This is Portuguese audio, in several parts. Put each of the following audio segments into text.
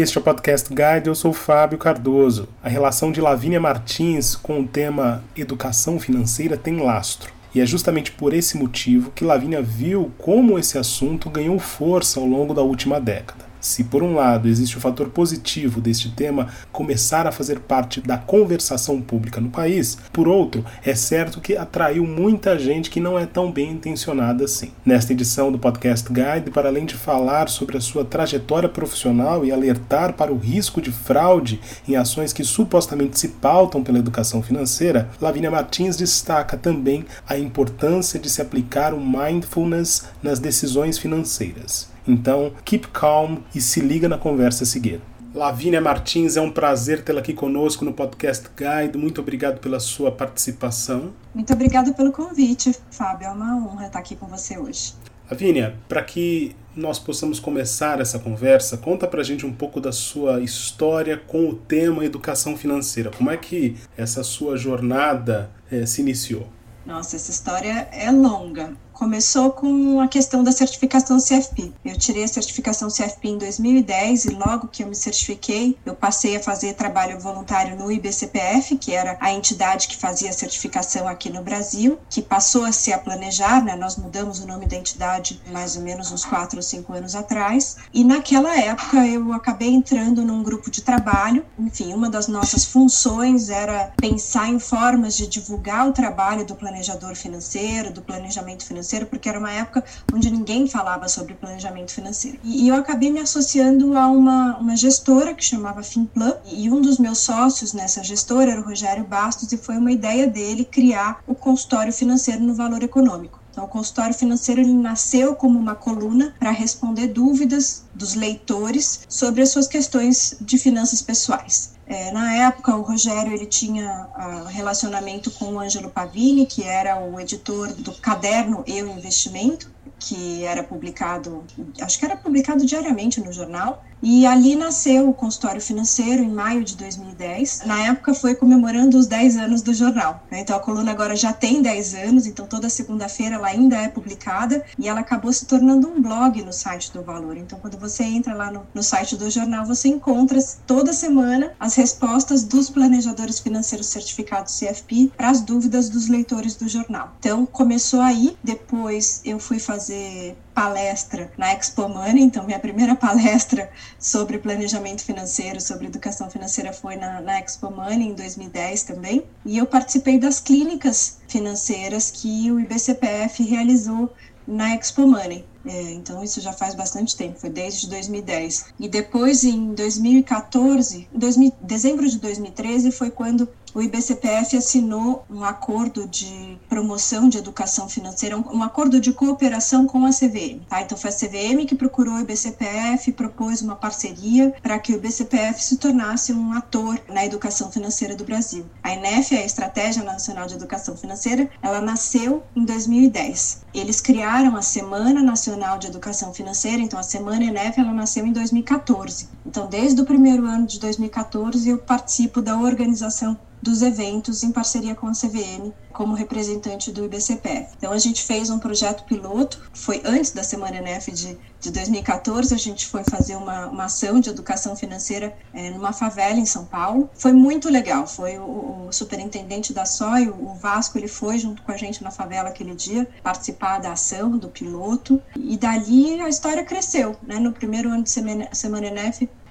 Este é o Podcast Guide, eu sou Fábio Cardoso. A relação de Lavínia Martins com o tema educação financeira tem lastro. E é justamente por esse motivo que Lavínia viu como esse assunto ganhou força ao longo da última década. Se, por um lado, existe o fator positivo deste tema começar a fazer parte da conversação pública no país, por outro, é certo que atraiu muita gente que não é tão bem intencionada assim. Nesta edição do Podcast Guide, para além de falar sobre a sua trajetória profissional e alertar para o risco de fraude em ações que supostamente se pautam pela educação financeira, Lavínia Martins destaca também a importância de se aplicar o mindfulness nas decisões financeiras. Então, keep calm e se liga na conversa a seguir. Lavínia Martins, é um prazer tê-la aqui conosco no Podcast Guide. Muito obrigado pela sua participação. Muito obrigada pelo convite, Fábio. É uma honra estar aqui com você hoje. Lavínia, para que nós possamos começar essa conversa, conta pra gente um pouco da sua história com o tema educação financeira. Como é que essa sua jornada eh, se iniciou? Nossa, essa história é longa começou com a questão da certificação CFP. Eu tirei a certificação CFP em 2010 e logo que eu me certifiquei, eu passei a fazer trabalho voluntário no IBCPF, que era a entidade que fazia a certificação aqui no Brasil, que passou a se a planejar, né? Nós mudamos o nome da entidade mais ou menos uns quatro ou cinco anos atrás. E naquela época eu acabei entrando num grupo de trabalho. Enfim, uma das nossas funções era pensar em formas de divulgar o trabalho do planejador financeiro, do planejamento financeiro financeiro, porque era uma época onde ninguém falava sobre planejamento financeiro. E, e eu acabei me associando a uma, uma gestora que chamava Finplan, e um dos meus sócios nessa gestora era o Rogério Bastos, e foi uma ideia dele criar o consultório financeiro no valor econômico. Então, o consultório financeiro ele nasceu como uma coluna para responder dúvidas dos leitores sobre as suas questões de finanças pessoais. É, na época, o Rogério ele tinha uh, relacionamento com o Ângelo Pavini, que era o editor do caderno Eu Investimento, que era publicado, acho que era publicado diariamente no jornal. E ali nasceu o consultório financeiro em maio de 2010. Na época foi comemorando os 10 anos do jornal. Né? Então a coluna agora já tem 10 anos, então toda segunda-feira ela ainda é publicada e ela acabou se tornando um blog no site do Valor. Então quando você entra lá no, no site do jornal, você encontra toda semana as respostas dos planejadores financeiros certificados CFP para as dúvidas dos leitores do jornal. Então começou aí, depois eu fui fazer palestra na Expo Money, então minha primeira palestra sobre planejamento financeiro, sobre educação financeira foi na, na Expo Money em 2010 também, e eu participei das clínicas financeiras que o IBCPF realizou na Expo Money. É, então isso já faz bastante tempo, foi desde 2010. E depois em 2014, em 2000, dezembro de 2013 foi quando o IBCPF assinou um acordo de promoção de educação financeira, um, acordo de cooperação com a CVM. Tá? Então foi a CVM que procurou o IBCPF, propôs uma parceria para que o IBCPF se tornasse um ator na educação financeira do Brasil. A INEF, a Estratégia Nacional de Educação Financeira, ela nasceu em 2010. Eles criaram a Semana Nacional de Educação Financeira, então a Semana INEF ela nasceu em 2014. Então desde o primeiro ano de 2014 eu participo da organização dos eventos em parceria com a CVM como representante do IBCPF. Então a gente fez um projeto piloto, foi antes da Semana ENEF de, de 2014, a gente foi fazer uma, uma ação de educação financeira é, numa favela em São Paulo. Foi muito legal, foi o, o superintendente da SOI, o Vasco, ele foi junto com a gente na favela aquele dia participar da ação, do piloto, e dali a história cresceu. Né? No primeiro ano de Semana, Semana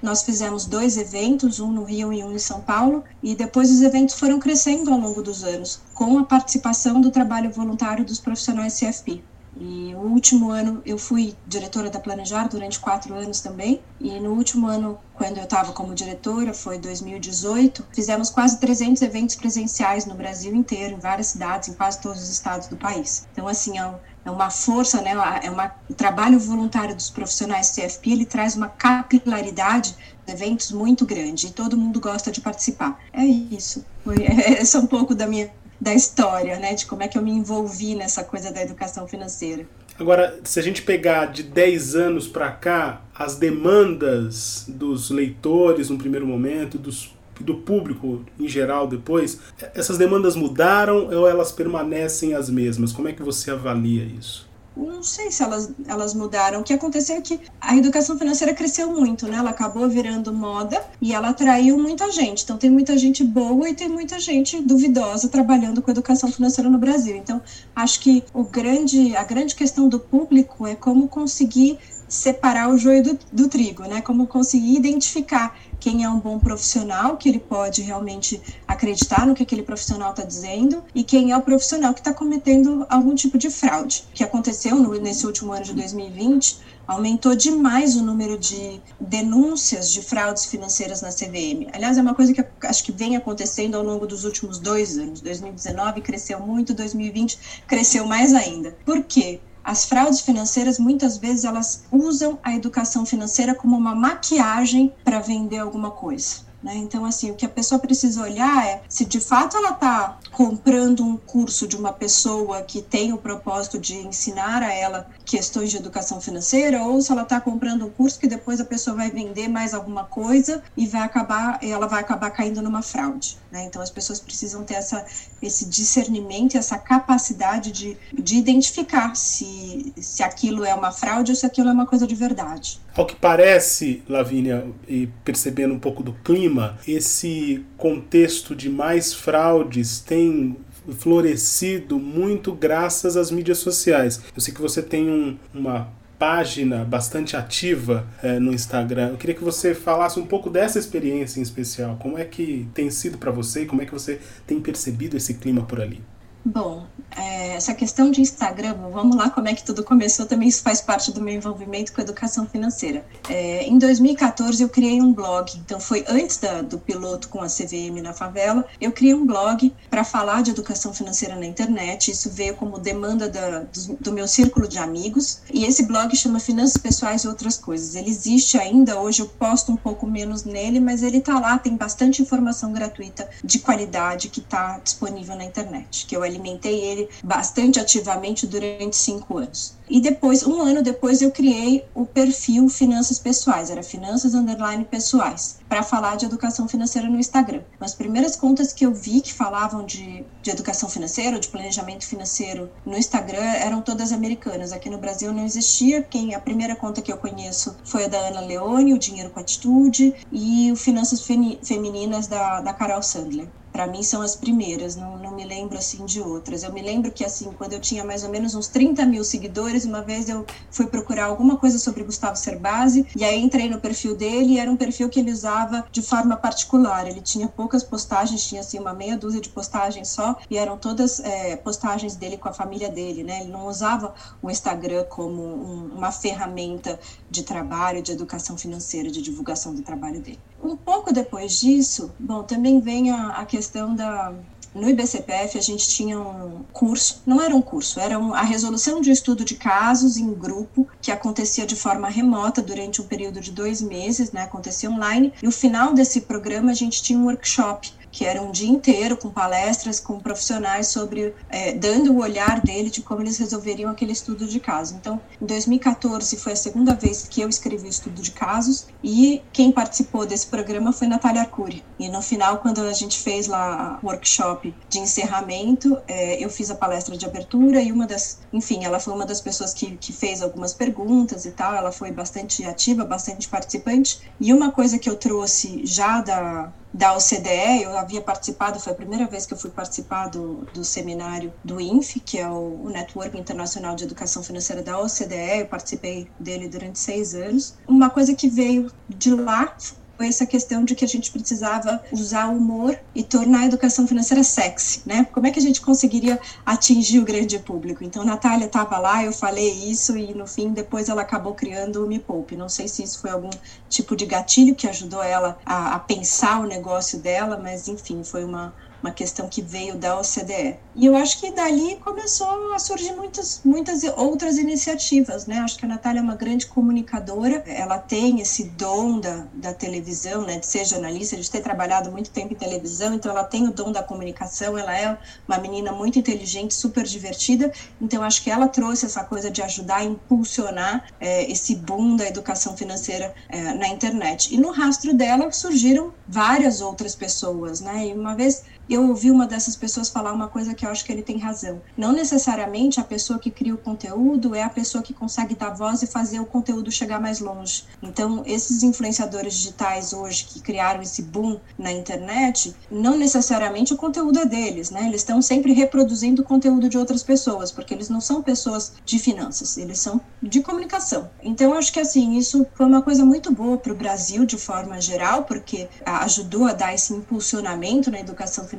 nós fizemos dois eventos, um no Rio e um em São Paulo, e depois os eventos foram crescendo ao longo dos anos, com a participação do trabalho voluntário dos profissionais CFP. E o último ano eu fui diretora da Planejar durante quatro anos também. E no último ano, quando eu estava como diretora, foi 2018, fizemos quase 300 eventos presenciais no Brasil inteiro, em várias cidades, em quase todos os estados do país. Então, assim, é é uma força, né? É uma, o trabalho voluntário dos profissionais CFP ele traz uma capilaridade de eventos muito grande e todo mundo gosta de participar. É isso. Foi, esse é um pouco da minha da história, né? De como é que eu me envolvi nessa coisa da educação financeira. Agora, se a gente pegar de 10 anos para cá, as demandas dos leitores no primeiro momento, dos do público em geral depois, essas demandas mudaram ou elas permanecem as mesmas? Como é que você avalia isso? Não sei se elas, elas mudaram. O que aconteceu é que a educação financeira cresceu muito, né? Ela acabou virando moda e ela atraiu muita gente. Então tem muita gente boa e tem muita gente duvidosa trabalhando com educação financeira no Brasil. Então acho que o grande, a grande questão do público é como conseguir separar o joio do, do trigo, né? Como conseguir identificar quem é um bom profissional, que ele pode realmente acreditar no que aquele profissional está dizendo, e quem é o profissional que está cometendo algum tipo de fraude. O que aconteceu no, nesse último ano de 2020 aumentou demais o número de denúncias de fraudes financeiras na CVM. Aliás, é uma coisa que acho que vem acontecendo ao longo dos últimos dois anos. 2019 cresceu muito, 2020 cresceu mais ainda. Por quê? As fraudes financeiras muitas vezes elas usam a educação financeira como uma maquiagem para vender alguma coisa. Né? Então, assim, o que a pessoa precisa olhar é se de fato ela está comprando um curso de uma pessoa que tem o propósito de ensinar a ela questões de educação financeira, ou se ela está comprando um curso que depois a pessoa vai vender mais alguma coisa e vai acabar, ela vai acabar caindo numa fraude. Né? Então, as pessoas precisam ter essa, esse discernimento, essa capacidade de, de identificar se, se aquilo é uma fraude ou se aquilo é uma coisa de verdade. Ao que parece, Lavínia, e percebendo um pouco do clima, esse contexto de mais fraudes tem florescido muito graças às mídias sociais. Eu sei que você tem um, uma página bastante ativa é, no Instagram. Eu queria que você falasse um pouco dessa experiência em especial. Como é que tem sido para você como é que você tem percebido esse clima por ali? Bom, é, essa questão de Instagram, vamos lá como é que tudo começou, também isso faz parte do meu envolvimento com educação financeira. É, em 2014 eu criei um blog, então foi antes da, do piloto com a CVM na favela, eu criei um blog para falar de educação financeira na internet, isso veio como demanda da, do, do, meu círculo de amigos, e esse blog chama Finanças Pessoais e Outras Coisas. Ele existe ainda, hoje eu posto um pouco menos nele, mas ele está lá, tem bastante informação gratuita de qualidade que está disponível na internet, que eu alimentei ele bastante ativamente durante cinco anos. E depois, um ano depois, eu criei o perfil Finanças Pessoais, era Finanças Underline Pessoais, para falar de educação financeira no Instagram. As primeiras contas que eu vi que falavam de, de educação financeira, de planejamento financeiro no Instagram, eram todas americanas. Aqui no Brasil não existia. Quem A primeira conta que eu conheço foi a da Ana Leone, o Dinheiro com Atitude, e o Finanças Femininas da, da Carol Sandler para mim são as primeiras, não, não me lembro assim de outras. Eu me lembro que assim, quando eu tinha mais ou menos uns 30 mil seguidores, uma vez eu fui procurar alguma coisa sobre Gustavo Cerbasi e aí entrei no perfil dele e era um perfil que ele usava de forma particular. Ele tinha poucas postagens, tinha assim uma meia dúzia de postagens só e eram todas é, postagens dele com a família dele, né? Ele não usava o Instagram como um, uma ferramenta de trabalho, de educação financeira, de divulgação do trabalho dele. Um pouco depois disso, bom, também vem a, a questão da, no IBCPF a gente tinha um curso, não era um curso, era a resolução de estudo de casos em grupo que acontecia de forma remota durante um período de dois meses, né, acontecia online. E no final desse programa a gente tinha um workshop que era um dia inteiro com palestras com profissionais sobre é, dando o olhar dele de como eles resolveriam aquele estudo de caso. Então, em 2014 foi a segunda vez que eu escrevi o estudo de casos e quem participou desse programa foi Natália Arcuri. E no final, quando a gente fez lá o workshop de encerramento, é, eu fiz a palestra de abertura e uma das, enfim, ela foi uma das pessoas que, que fez algumas perguntas e tal. Ela foi bastante ativa, bastante participante. E uma coisa que eu trouxe já da da OCDE, eu havia participado, foi a primeira vez que eu fui participar do, do seminário do INF, que é o, o Network Internacional de Educação Financeira da OCDE, eu participei dele durante seis anos. Uma coisa que veio de lá foi essa questão de que a gente precisava usar o humor e tornar a educação financeira sexy, né? Como é que a gente conseguiria atingir o grande público? Então, Natália estava lá, eu falei isso e no fim, depois ela acabou criando o Me Poupe. Não sei se isso foi algum tipo de gatilho que ajudou ela a, a pensar o negócio dela, mas enfim, foi uma uma questão que veio da OCDE. E eu acho que dali começou a surgir muitas, muitas outras iniciativas, né? Acho que a Natália é uma grande comunicadora, ela tem esse dom da, da televisão, né? De ser jornalista, de ter trabalhado muito tempo em televisão, então ela tem o dom da comunicação, ela é uma menina muito inteligente, super divertida, então acho que ela trouxe essa coisa de ajudar a impulsionar é, esse boom da educação financeira é, na internet. E no rastro dela surgiram várias outras pessoas, né? E uma vez eu ouvi uma dessas pessoas falar uma coisa que eu acho que ele tem razão. Não necessariamente a pessoa que cria o conteúdo é a pessoa que consegue dar voz e fazer o conteúdo chegar mais longe. Então, esses influenciadores digitais hoje que criaram esse boom na internet, não necessariamente o conteúdo é deles, né? Eles estão sempre reproduzindo o conteúdo de outras pessoas, porque eles não são pessoas de finanças, eles são de comunicação. Então, acho que assim, isso foi uma coisa muito boa para o Brasil de forma geral, porque ajudou a dar esse impulsionamento na educação financeira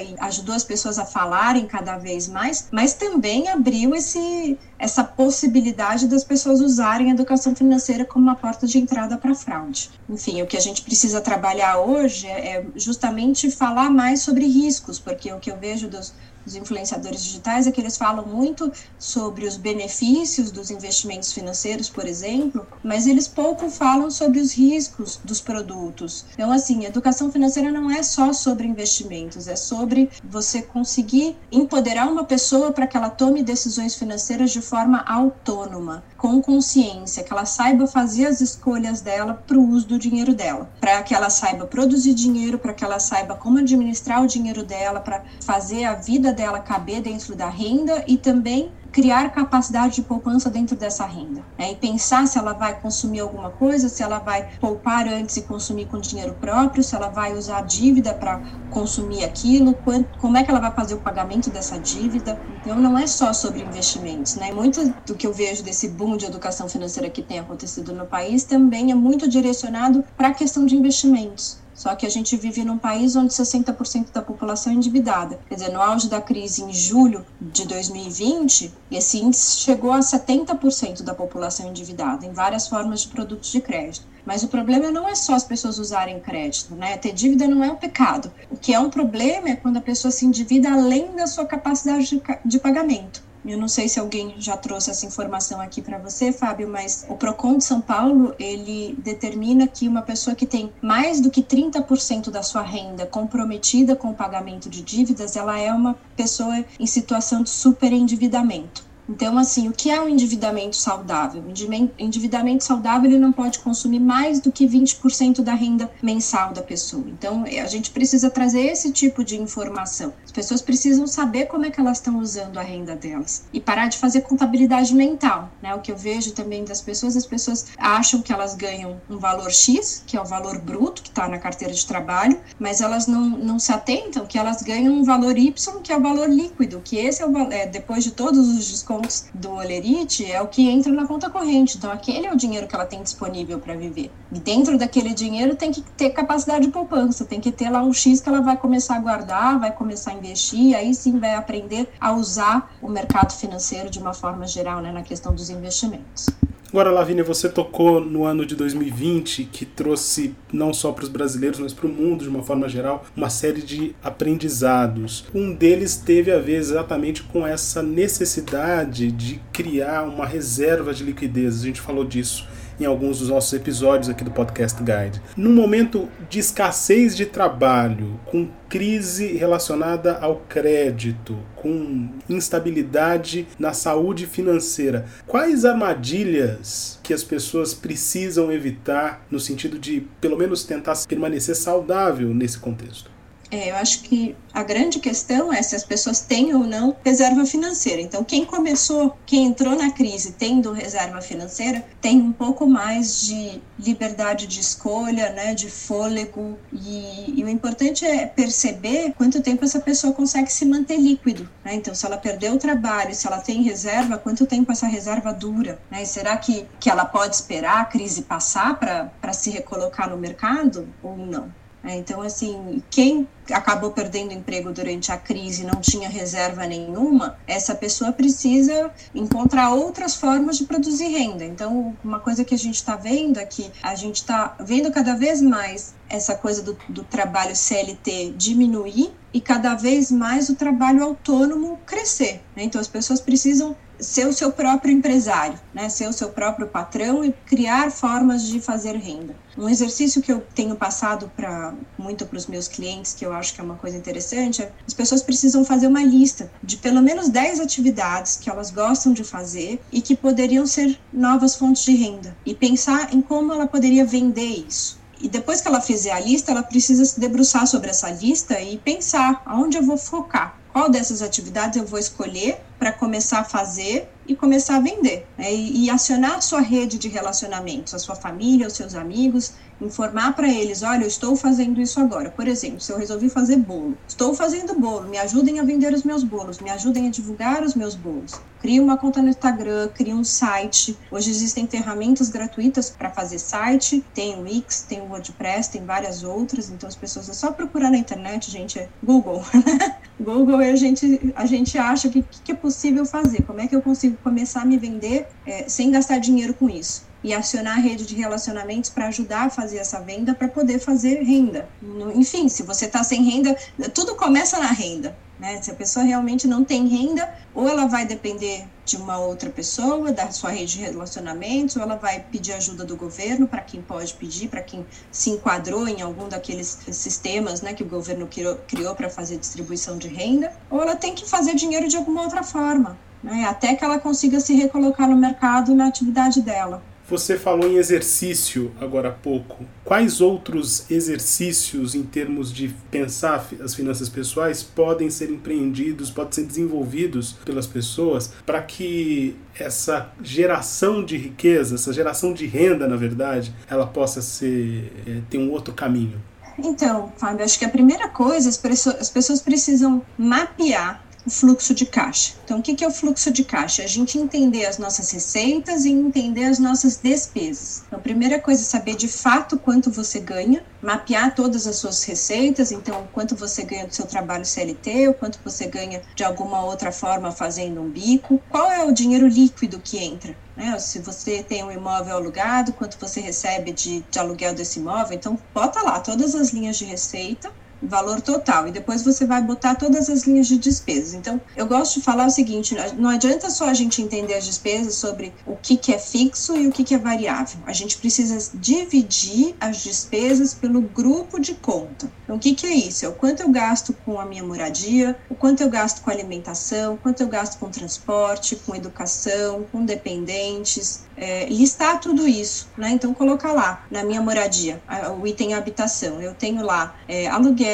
e ajudou as pessoas a falarem cada vez mais, mas também abriu esse, essa possibilidade das pessoas usarem a educação financeira como uma porta de entrada para fraude. Enfim, o que a gente precisa trabalhar hoje é justamente falar mais sobre riscos, porque o que eu vejo dos dos influenciadores digitais é que eles falam muito sobre os benefícios dos investimentos financeiros, por exemplo, mas eles pouco falam sobre os riscos dos produtos. Então, assim, educação financeira não é só sobre investimentos, é sobre você conseguir empoderar uma pessoa para que ela tome decisões financeiras de forma autônoma, com consciência, que ela saiba fazer as escolhas dela para o uso do dinheiro dela, para que ela saiba produzir dinheiro, para que ela saiba como administrar o dinheiro dela, para fazer a vida dela caber dentro da renda e também criar capacidade de poupança dentro dessa renda. Né? E pensar se ela vai consumir alguma coisa, se ela vai poupar antes e consumir com dinheiro próprio, se ela vai usar dívida para consumir aquilo, quanto, como é que ela vai fazer o pagamento dessa dívida. Então, não é só sobre investimentos. Né? Muito do que eu vejo desse boom de educação financeira que tem acontecido no país também é muito direcionado para a questão de investimentos. Só que a gente vive num país onde 60% da população é endividada. Quer dizer, no auge da crise em julho de 2020, esse índice chegou a 70% da população endividada, em várias formas de produtos de crédito. Mas o problema não é só as pessoas usarem crédito, né? Ter dívida não é um pecado. O que é um problema é quando a pessoa se endivida além da sua capacidade de, de pagamento. Eu não sei se alguém já trouxe essa informação aqui para você, Fábio, mas o Procon de São Paulo, ele determina que uma pessoa que tem mais do que 30% da sua renda comprometida com o pagamento de dívidas, ela é uma pessoa em situação de superendividamento. Então, assim, o que é um endividamento saudável? O endividamento saudável ele não pode consumir mais do que 20% da renda mensal da pessoa. Então, a gente precisa trazer esse tipo de informação. As pessoas precisam saber como é que elas estão usando a renda delas e parar de fazer contabilidade mental, né? O que eu vejo também das pessoas, as pessoas acham que elas ganham um valor X, que é o valor bruto que está na carteira de trabalho, mas elas não, não se atentam que elas ganham um valor Y, que é o valor líquido, que esse é o é, depois de todos os descontos pontos do Olerite é o que entra na conta corrente. Então, aquele é o dinheiro que ela tem disponível para viver. E dentro daquele dinheiro tem que ter capacidade de poupança, tem que ter lá um X que ela vai começar a guardar, vai começar a investir, aí sim vai aprender a usar o mercado financeiro de uma forma geral, né, na questão dos investimentos. Agora, Lavínia, você tocou no ano de 2020, que trouxe não só para os brasileiros, mas para o mundo de uma forma geral, uma série de aprendizados. Um deles teve a ver exatamente com essa necessidade de criar uma reserva de liquidez. A gente falou disso em alguns dos nossos episódios aqui do Podcast Guide. Num momento de escassez de trabalho, com crise relacionada ao crédito, com instabilidade na saúde financeira, quais armadilhas que as pessoas precisam evitar no sentido de, pelo menos, tentar permanecer saudável nesse contexto? É, eu acho que a grande questão é se as pessoas têm ou não reserva financeira. Então, quem começou, quem entrou na crise tendo reserva financeira, tem um pouco mais de liberdade de escolha, né, de fôlego. E, e o importante é perceber quanto tempo essa pessoa consegue se manter líquido. Né? Então, se ela perdeu o trabalho, se ela tem reserva, quanto tempo essa reserva dura? Né? E será que, que ela pode esperar a crise passar para se recolocar no mercado ou não? É, então, assim, quem acabou perdendo emprego durante a crise não tinha reserva nenhuma, essa pessoa precisa encontrar outras formas de produzir renda. Então, uma coisa que a gente está vendo é que a gente está vendo cada vez mais essa coisa do, do trabalho CLT diminuir e cada vez mais o trabalho autônomo crescer. Né? Então, as pessoas precisam ser o seu próprio empresário, né? ser o seu próprio patrão e criar formas de fazer renda. Um exercício que eu tenho passado para muito para os meus clientes, que eu acho que é uma coisa interessante, é as pessoas precisam fazer uma lista de pelo menos 10 atividades que elas gostam de fazer e que poderiam ser novas fontes de renda e pensar em como ela poderia vender isso E depois que ela fizer a lista, ela precisa se debruçar sobre essa lista e pensar aonde eu vou focar. Qual dessas atividades eu vou escolher para começar a fazer e começar a vender? Né? E, e acionar a sua rede de relacionamentos, a sua família, os seus amigos, informar para eles: olha, eu estou fazendo isso agora. Por exemplo, se eu resolvi fazer bolo, estou fazendo bolo, me ajudem a vender os meus bolos, me ajudem a divulgar os meus bolos. Crie uma conta no Instagram, crie um site. Hoje existem ferramentas gratuitas para fazer site, tem o Wix, tem o WordPress, tem várias outras, então as pessoas é só procurar na internet, gente, é Google. Google a gente, a gente acha que, que é possível fazer, como é que eu consigo começar a me vender é, sem gastar dinheiro com isso e acionar a rede de relacionamentos para ajudar a fazer essa venda para poder fazer renda. Enfim, se você está sem renda, tudo começa na renda. Né? Se a pessoa realmente não tem renda, ou ela vai depender de uma outra pessoa, da sua rede de relacionamentos, ou ela vai pedir ajuda do governo para quem pode pedir, para quem se enquadrou em algum daqueles sistemas né, que o governo criou para fazer distribuição de renda, ou ela tem que fazer dinheiro de alguma outra forma, né, até que ela consiga se recolocar no mercado na atividade dela. Você falou em exercício agora há pouco. Quais outros exercícios em termos de pensar as finanças pessoais podem ser empreendidos, podem ser desenvolvidos pelas pessoas para que essa geração de riqueza, essa geração de renda, na verdade, ela possa ser é, ter um outro caminho? Então, Fábio, acho que a primeira coisa, as pessoas, as pessoas precisam mapear o fluxo de caixa. Então, o que é o fluxo de caixa? A gente entender as nossas receitas e entender as nossas despesas. Então, a primeira coisa é saber de fato quanto você ganha, mapear todas as suas receitas, então, quanto você ganha do seu trabalho CLT, o quanto você ganha de alguma outra forma fazendo um bico, qual é o dinheiro líquido que entra. Né? Se você tem um imóvel alugado, quanto você recebe de, de aluguel desse imóvel, então bota lá todas as linhas de receita valor total e depois você vai botar todas as linhas de despesas. Então, eu gosto de falar o seguinte: não adianta só a gente entender as despesas sobre o que, que é fixo e o que, que é variável. A gente precisa dividir as despesas pelo grupo de conta. Então, o que, que é isso? É o quanto eu gasto com a minha moradia, o quanto eu gasto com alimentação, o quanto eu gasto com transporte, com educação, com dependentes, é, listar tudo isso, né? Então, colocar lá na minha moradia, o item habitação. Eu tenho lá é, aluguel,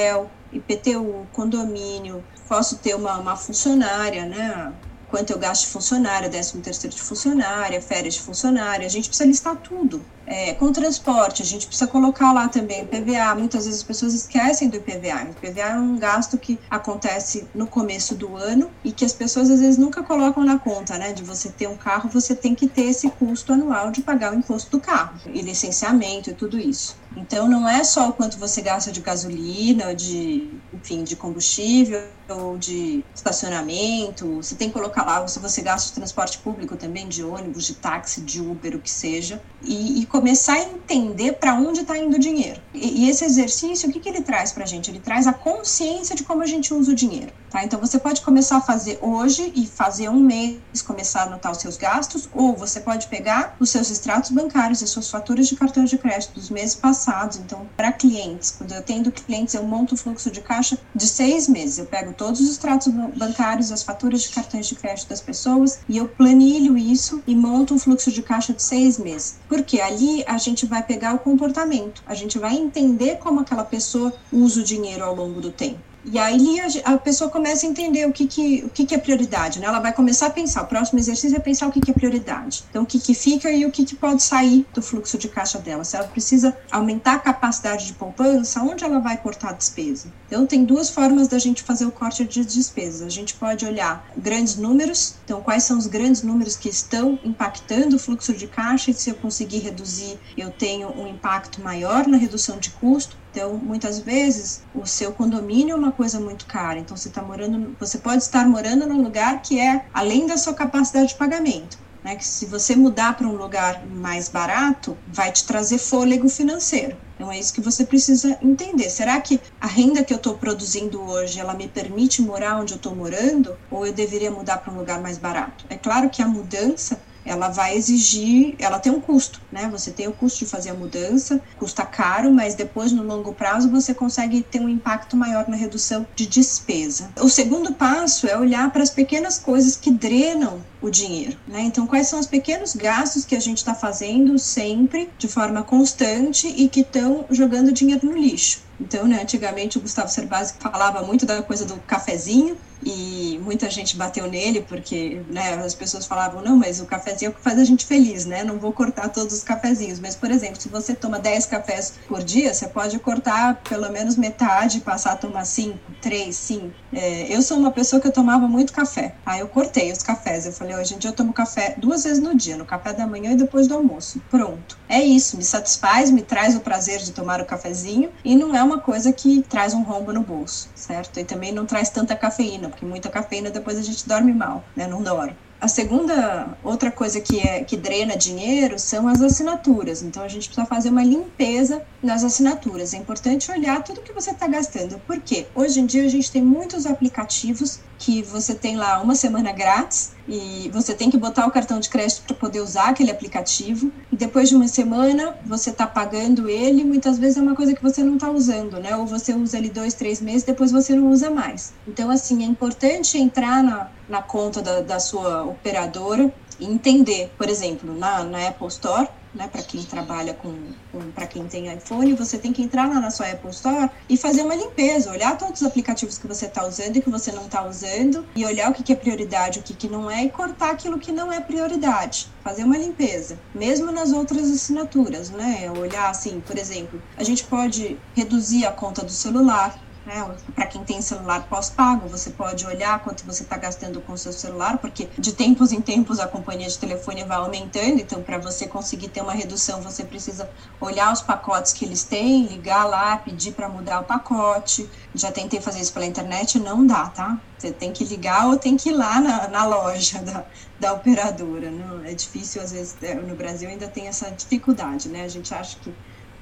IPTU, condomínio, posso ter uma, uma funcionária, né? Quanto eu gasto de funcionária, décimo terceiro de funcionária, férias de funcionária, a gente precisa listar tudo. É, com transporte, a gente precisa colocar lá também o IPVA. Muitas vezes as pessoas esquecem do IPVA. O IPVA é um gasto que acontece no começo do ano e que as pessoas às vezes nunca colocam na conta, né? De você ter um carro, você tem que ter esse custo anual de pagar o imposto do carro e licenciamento e tudo isso. Então não é só o quanto você gasta de gasolina, de, enfim, de combustível ou de estacionamento. Você tem que colocar lá se você gasta de transporte público também, de ônibus, de táxi, de Uber, o que seja, e, e começar a entender para onde está indo o dinheiro. E, e, esse exercício, o que, que ele traz para a gente? Ele traz a consciência de como a gente usa o dinheiro. Tá? Então você pode começar a fazer hoje e fazer um mês, começar a anotar os seus gastos, ou você pode pegar os seus extratos bancários, as suas faturas de cartão de crédito dos meses passados. Então, para clientes, quando eu tenho clientes, eu monto um fluxo de caixa de seis meses. Eu pego todos os extratos bancários, as faturas de cartões de crédito das pessoas e eu planilho isso e monto um fluxo de caixa de seis meses. Porque ali a gente vai pegar o comportamento, a gente vai entender como aquela pessoa usa o dinheiro ao longo do tempo. E aí a, pessoa começa a entender o que, que, o que, que é prioridade, né? Ela vai começar a pensar, o próximo exercício é pensar o que, que é prioridade. Então, o que, que fica e o que, que pode sair do fluxo de caixa dela. Se ela precisa aumentar a capacidade de poupança, onde ela vai cortar a despesa? Então, tem duas formas da gente fazer o corte de despesas. A gente pode olhar grandes números, então, quais são os grandes números que estão impactando o fluxo de caixa e se eu conseguir reduzir, eu tenho um impacto maior na redução de custo. Então, muitas vezes, o seu condomínio é uma coisa muito cara. Então, você, tá morando, você pode estar morando num lugar que é além da sua capacidade de pagamento. Né, que se você mudar para um lugar mais barato, vai te trazer fôlego financeiro. Então é isso que você precisa entender. Será que a renda que eu estou produzindo hoje, ela me permite morar onde eu estou morando, ou eu deveria mudar para um lugar mais barato? É claro que a mudança ela vai exigir, ela tem um custo, né? Você tem o custo de fazer a mudança, custa caro, mas depois no longo prazo você consegue ter um impacto maior na redução de despesa. O segundo passo é olhar para as pequenas coisas que drenam o dinheiro, né? Então, quais são os pequenos gastos que a gente está fazendo sempre, de forma constante e que estão jogando dinheiro no lixo? Então, né, antigamente o Gustavo Cerbasi falava muito da coisa do cafezinho, e muita gente bateu nele porque né, as pessoas falavam não, mas o cafezinho é o que faz a gente feliz, né? Não vou cortar todos os cafezinhos, mas por exemplo, se você toma 10 cafés por dia, você pode cortar pelo menos metade, passar a tomar 5, 3, 5. É, eu sou uma pessoa que eu tomava muito café. Aí eu cortei os cafés. Eu falei, hoje em dia eu tomo café duas vezes no dia, no café da manhã e depois do almoço. Pronto. É isso, me satisfaz, me traz o prazer de tomar o cafezinho e não é uma coisa que traz um rombo no bolso, certo? E também não traz tanta cafeína, porque muita cafeína depois a gente dorme mal, né? Não dorme. A segunda, outra coisa que, é, que drena dinheiro são as assinaturas. Então, a gente precisa fazer uma limpeza nas assinaturas. É importante olhar tudo que você está gastando. Por quê? Hoje em dia, a gente tem muitos aplicativos que você tem lá uma semana grátis e você tem que botar o cartão de crédito para poder usar aquele aplicativo. E depois de uma semana, você está pagando ele. Muitas vezes é uma coisa que você não está usando, né? Ou você usa ele dois, três meses, depois você não usa mais. Então, assim, é importante entrar na, na conta da, da sua operadora e entender, por exemplo, na, na Apple Store, né, para quem trabalha com, com para quem tem iPhone, você tem que entrar lá na sua Apple Store e fazer uma limpeza, olhar todos os aplicativos que você está usando e que você não está usando e olhar o que, que é prioridade, o que, que não é e cortar aquilo que não é prioridade. Fazer uma limpeza, mesmo nas outras assinaturas, né? Olhar assim, por exemplo, a gente pode reduzir a conta do celular, né? Para quem tem celular pós-pago, você pode olhar quanto você está gastando com o seu celular, porque de tempos em tempos a companhia de telefone vai aumentando, então para você conseguir ter uma redução, você precisa olhar os pacotes que eles têm, ligar lá, pedir para mudar o pacote. Já tentei fazer isso pela internet, não dá, tá? Você tem que ligar ou tem que ir lá na, na loja da, da operadora. Não, é difícil, às vezes, é, no Brasil ainda tem essa dificuldade, né? A gente acha que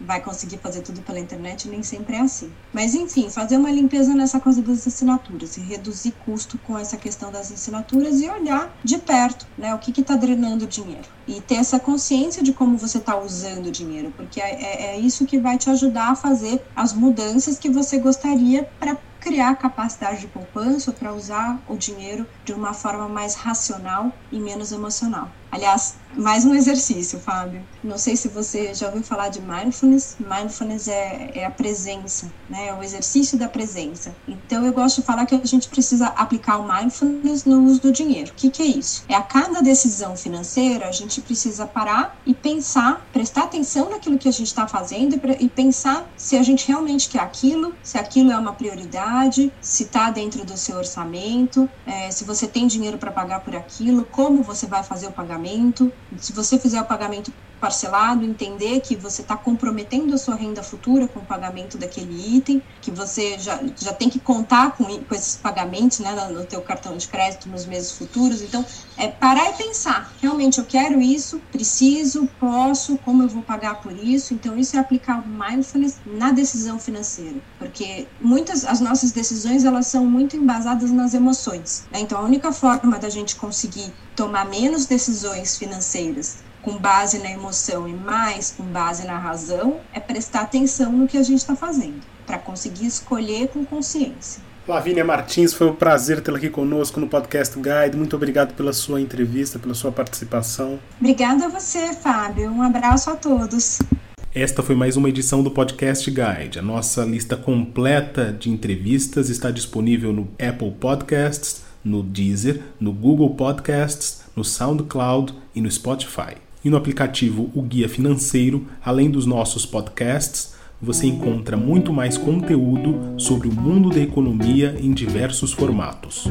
vai conseguir fazer tudo pela internet, nem sempre é assim. Mas enfim, fazer uma limpeza nessa coisa das assinaturas reduzir custo com essa questão das assinaturas e olhar de perto, né, o que está drenando o dinheiro e ter essa consciência de como você está usando o dinheiro, porque é, é, é isso que vai te ajudar a fazer as mudanças que você gostaria para criar capacidade de poupança para usar o dinheiro de uma forma mais racional e menos emocional. Aliás, mais um exercício, Fábio. Não sei se você já ouviu falar de mindfulness. Mindfulness é, é, a presença, né? É o exercício da presença. Então, eu gosto de falar que a gente precisa aplicar o mindfulness no uso do dinheiro. O que, que é isso? É a cada decisão financeira, a gente precisa parar e pensar, prestar atenção naquilo que a gente está fazendo e, e pensar se a gente realmente quer aquilo, se aquilo é uma prioridade, se está dentro do seu orçamento, é, se você tem dinheiro para pagar por aquilo, como você vai fazer o pagamento. Se você fizer o pagamento parcelado, entender que você está comprometendo a sua renda futura com o pagamento daquele item, que você já, já tem que contar com, com esses pagamentos né, no, teu cartão de crédito nos meses futuros. Então, é parar e pensar, realmente eu quero isso, preciso, posso, como eu vou pagar por isso. Então, isso é aplicar o mindfulness na decisão financeira, porque muitas as nossas decisões elas são muito embasadas nas emoções. Né? Então, a única forma da gente conseguir tomar menos decisões financeiras com base na emoção e mais com base na razão, é prestar atenção no que a gente está fazendo, para conseguir escolher com consciência. Lavínia Martins, foi um prazer tê-la aqui conosco no Podcast Guide. Muito obrigado pela sua entrevista, pela sua participação. Obrigada a você, Fábio. Um abraço a todos. Esta foi mais uma edição do Podcast Guide. A nossa lista completa de entrevistas está disponível no Apple Podcasts, no Deezer, no Google Podcasts, no SoundCloud e no Spotify. E no aplicativo O Guia Financeiro, além dos nossos podcasts, você encontra muito mais conteúdo sobre o mundo da economia em diversos formatos.